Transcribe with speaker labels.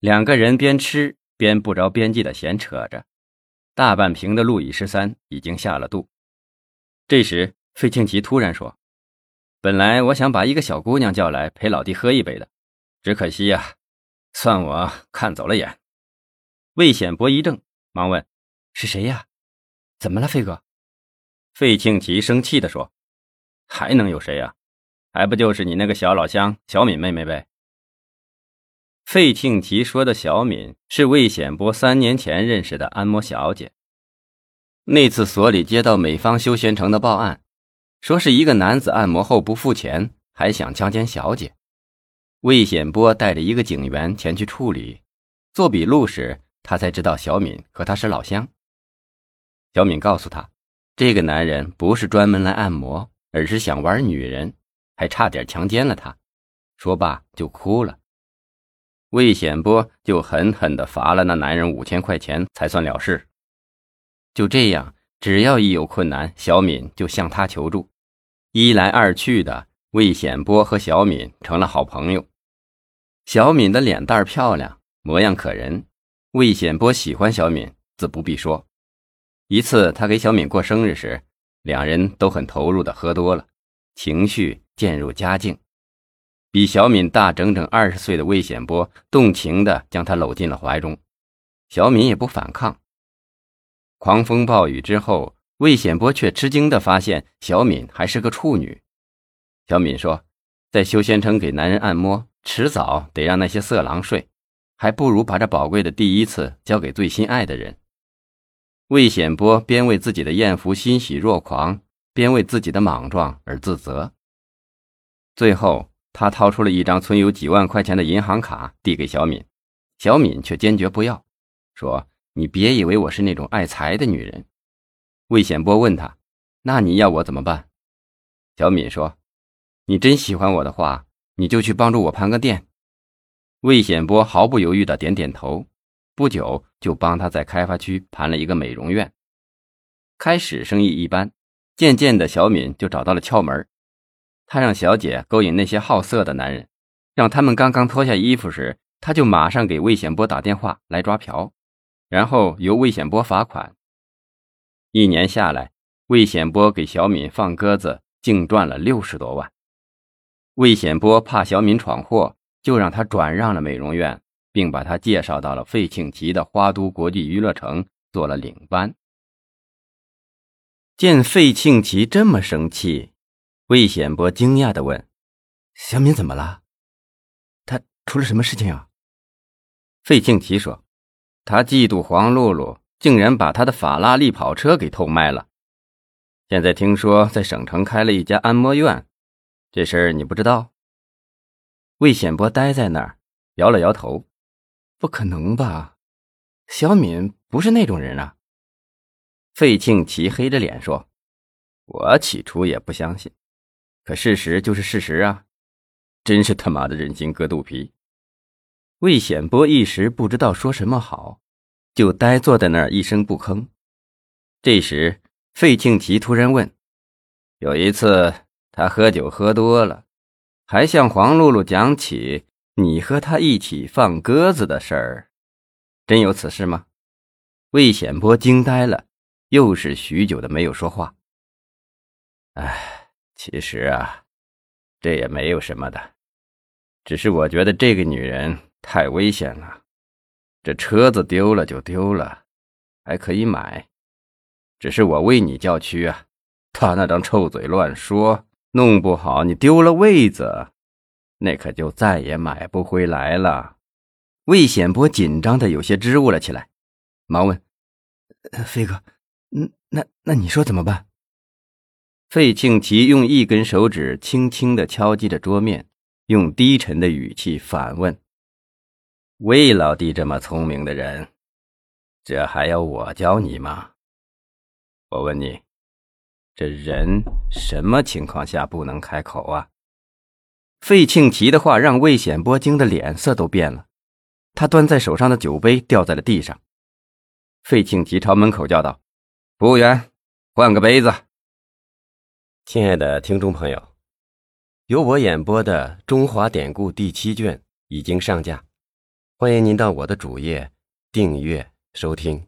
Speaker 1: 两个人边吃边不着边际的闲扯着。大半瓶的路易十三已经下了肚。这时，费庆奇突然说：“本来我想把一个小姑娘叫来陪老弟喝一杯的，只可惜呀，算我看走了眼。”魏显博一怔，忙问：“是谁呀？怎么了，费哥？”费庆奇生气地说：“还能有谁呀？还不就是你那个小老乡小敏妹妹呗。”费庆奇说的小敏是魏显波三年前认识的按摩小姐。那次所里接到美方休闲城的报案，说是一个男子按摩后不付钱，还想强奸小姐。魏显波带着一个警员前去处理，做笔录时，他才知道小敏和他是老乡。小敏告诉他，这个男人不是专门来按摩，而是想玩女人，还差点强奸了他。说罢就哭了。魏显波就狠狠地罚了那男人五千块钱，才算了事。就这样，只要一有困难，小敏就向他求助。一来二去的，魏显波和小敏成了好朋友。小敏的脸蛋漂亮，模样可人，魏显波喜欢小敏，自不必说。一次，他给小敏过生日时，两人都很投入的喝多了，情绪渐入佳境。比小敏大整整二十岁的魏显波动情地将她搂进了怀中，小敏也不反抗。狂风暴雨之后，魏显波却吃惊地发现小敏还是个处女。小敏说：“在修仙城给男人按摩，迟早得让那些色狼睡，还不如把这宝贵的第一次交给最心爱的人。”魏显波边为自己的艳福欣喜若狂，边为自己的莽撞而自责。最后。他掏出了一张存有几万块钱的银行卡，递给小敏，小敏却坚决不要，说：“你别以为我是那种爱财的女人。”魏显波问他：“那你要我怎么办？”小敏说：“你真喜欢我的话，你就去帮助我盘个店。”魏显波毫不犹豫地点点头，不久就帮他在开发区盘了一个美容院。开始生意一般，渐渐的，小敏就找到了窍门。他让小姐勾引那些好色的男人，让他们刚刚脱下衣服时，他就马上给魏显波打电话来抓嫖，然后由魏显波罚款。一年下来，魏显波给小敏放鸽子，净赚了六十多万。魏显波怕小敏闯祸，就让他转让了美容院，并把他介绍到了费庆奇的花都国际娱乐城做了领班。见费庆奇这么生气。魏显波惊讶的问：“小敏怎么了？她出了什么事情啊？”费庆奇说：“他嫉妒黄露露，竟然把他的法拉利跑车给偷卖了。现在听说在省城开了一家按摩院，这事儿你不知道？”魏显波呆在那儿，摇了摇头：“不可能吧？小敏不是那种人啊。”费庆奇黑着脸说：“我起初也不相信。”可事实就是事实啊！真是他妈的人心隔肚皮。魏显波一时不知道说什么好，就呆坐在那儿一声不吭。这时，费庆奇突然问：“有一次，他喝酒喝多了，还向黄露露讲起你和他一起放鸽子的事儿，真有此事吗？”魏显波惊呆了，又是许久的没有说话。唉。其实啊，这也没有什么的，只是我觉得这个女人太危险了。这车子丢了就丢了，还可以买，只是我为你叫屈啊。她那张臭嘴乱说，弄不好你丢了位子，那可就再也买不回来了。魏显波紧张的有些支吾了起来，忙问：“飞哥，嗯，那那你说怎么办？”费庆奇用一根手指轻轻地敲击着桌面，用低沉的语气反问：“魏老弟这么聪明的人，这还要我教你吗？我问你，这人什么情况下不能开口啊？”费庆奇的话让魏显波惊的脸色都变了，他端在手上的酒杯掉在了地上。费庆奇朝门口叫道：“服务员，换个杯子。”亲爱的听众朋友，由我演播的《中华典故》第七卷已经上架，
Speaker 2: 欢迎您到我的主页订阅收听。